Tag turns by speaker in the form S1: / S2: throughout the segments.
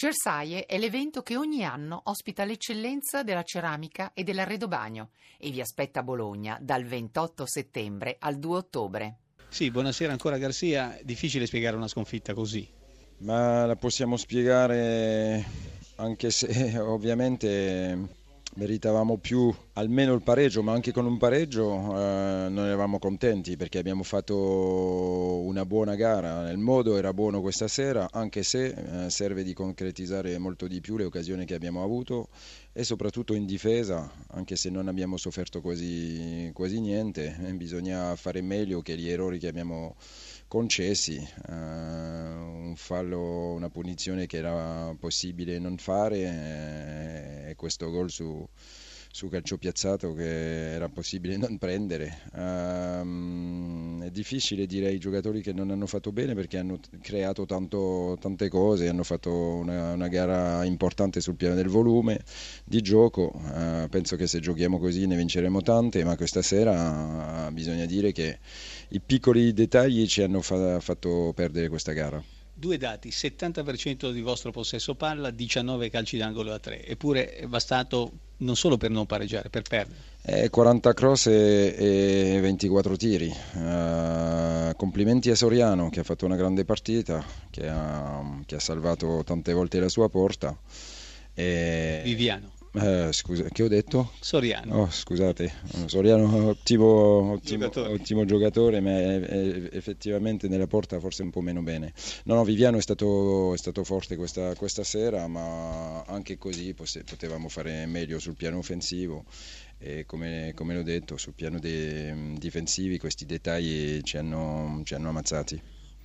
S1: Cersaie è l'evento che ogni anno ospita l'eccellenza della ceramica e dell'arredobagno e vi aspetta a Bologna dal 28 settembre al 2 ottobre.
S2: Sì, buonasera ancora Garzia. Difficile spiegare una sconfitta così.
S3: Ma la possiamo spiegare anche se ovviamente meritavamo più almeno il pareggio, ma anche con un pareggio eh, non eravamo contenti perché abbiamo fatto una buona gara. Il modo era buono questa sera, anche se eh, serve di concretizzare molto di più le occasioni che abbiamo avuto e soprattutto in difesa, anche se non abbiamo sofferto quasi, quasi niente, eh, bisogna fare meglio che gli errori che abbiamo concessi. Eh, un fallo, una punizione che era possibile non fare eh, questo gol su su calcio piazzato che era possibile non prendere. Um, è difficile dire ai giocatori che non hanno fatto bene perché hanno creato tanto, tante cose, hanno fatto una, una, gara importante sul piano del volume di gioco. Uh, penso che se giochiamo così ne vinceremo tante, ma questa sera uh, bisogna dire che i piccoli dettagli ci hanno fa- fatto perdere questa gara.
S2: Due dati, 70% di vostro possesso palla, 19 calci d'angolo a 3, eppure è bastato non solo per non pareggiare, per perdere.
S3: Eh, 40 cross e, e 24 tiri. Uh, complimenti a Soriano che ha fatto una grande partita, che ha, che ha salvato tante volte la sua porta.
S2: E... Viviano.
S3: Eh, scusa, che ho detto?
S2: Soriano.
S3: Oh, scusate, Soriano ottimo, ottimo, giocatore. ottimo giocatore, ma è, è effettivamente nella porta forse un po' meno bene. No, no, Viviano è stato, è stato forte questa, questa, sera, ma anche così potevamo fare meglio sul piano offensivo e come, come l'ho detto, sul piano dei, difensivi questi dettagli ci hanno, ci hanno ammazzati.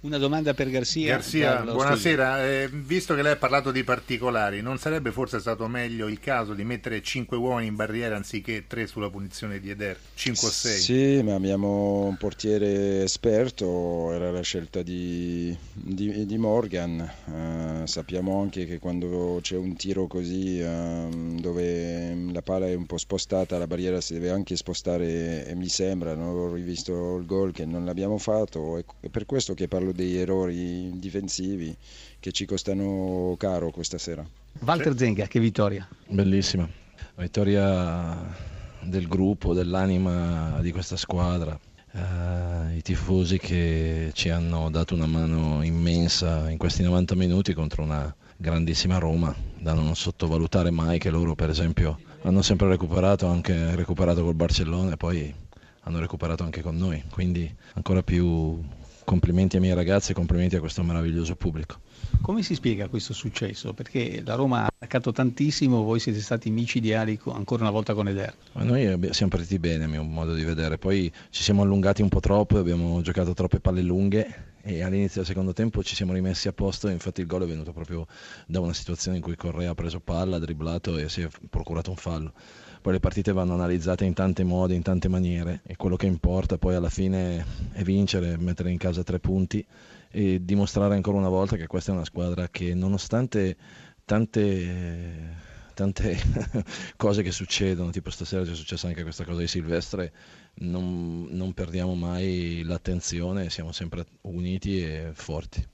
S2: Una domanda per Garzia.
S4: Garzia, buonasera. Eh, visto che lei ha parlato di particolari, non sarebbe forse stato meglio il caso di mettere 5 uomini in barriera anziché 3 sulla punizione di Eder? 5 o 6?
S3: Sì, ma abbiamo un portiere esperto, era la scelta di, di, di Morgan. Eh, sappiamo anche che quando c'è un tiro così eh, dove la palla è un po' spostata, la barriera si deve anche spostare e mi sembra, non ho rivisto il gol che non l'abbiamo fatto, è per questo che parlo degli errori difensivi che ci costano caro questa sera.
S2: Walter Zenga, che vittoria!
S5: Bellissima, vittoria del gruppo, dell'anima di questa squadra. Uh, I tifosi che ci hanno dato una mano immensa in questi 90 minuti contro una grandissima Roma, da non sottovalutare mai che loro per esempio hanno sempre recuperato, anche recuperato col Barcellona e poi hanno recuperato anche con noi, quindi ancora più complimenti ai miei ragazzi e complimenti a questo meraviglioso pubblico.
S2: Come si spiega questo successo? Perché la Roma ha attaccato tantissimo, voi siete stati micidiali ancora una volta con Eder.
S5: Noi siamo partiti bene, a mio modo di vedere, poi ci siamo allungati un po' troppo, abbiamo giocato troppe palle lunghe e all'inizio del secondo tempo ci siamo rimessi a posto, infatti il gol è venuto proprio da una situazione in cui Correa ha preso palla, ha dribblato e si è procurato un fallo. Poi le partite vanno analizzate in tanti modi, in tante maniere e quello che importa poi alla fine è vincere, mettere in casa tre punti e dimostrare ancora una volta che questa è una squadra che nonostante tante tante cose che succedono, tipo stasera c'è successa anche questa cosa di Silvestre, non, non perdiamo mai l'attenzione, siamo sempre uniti e forti.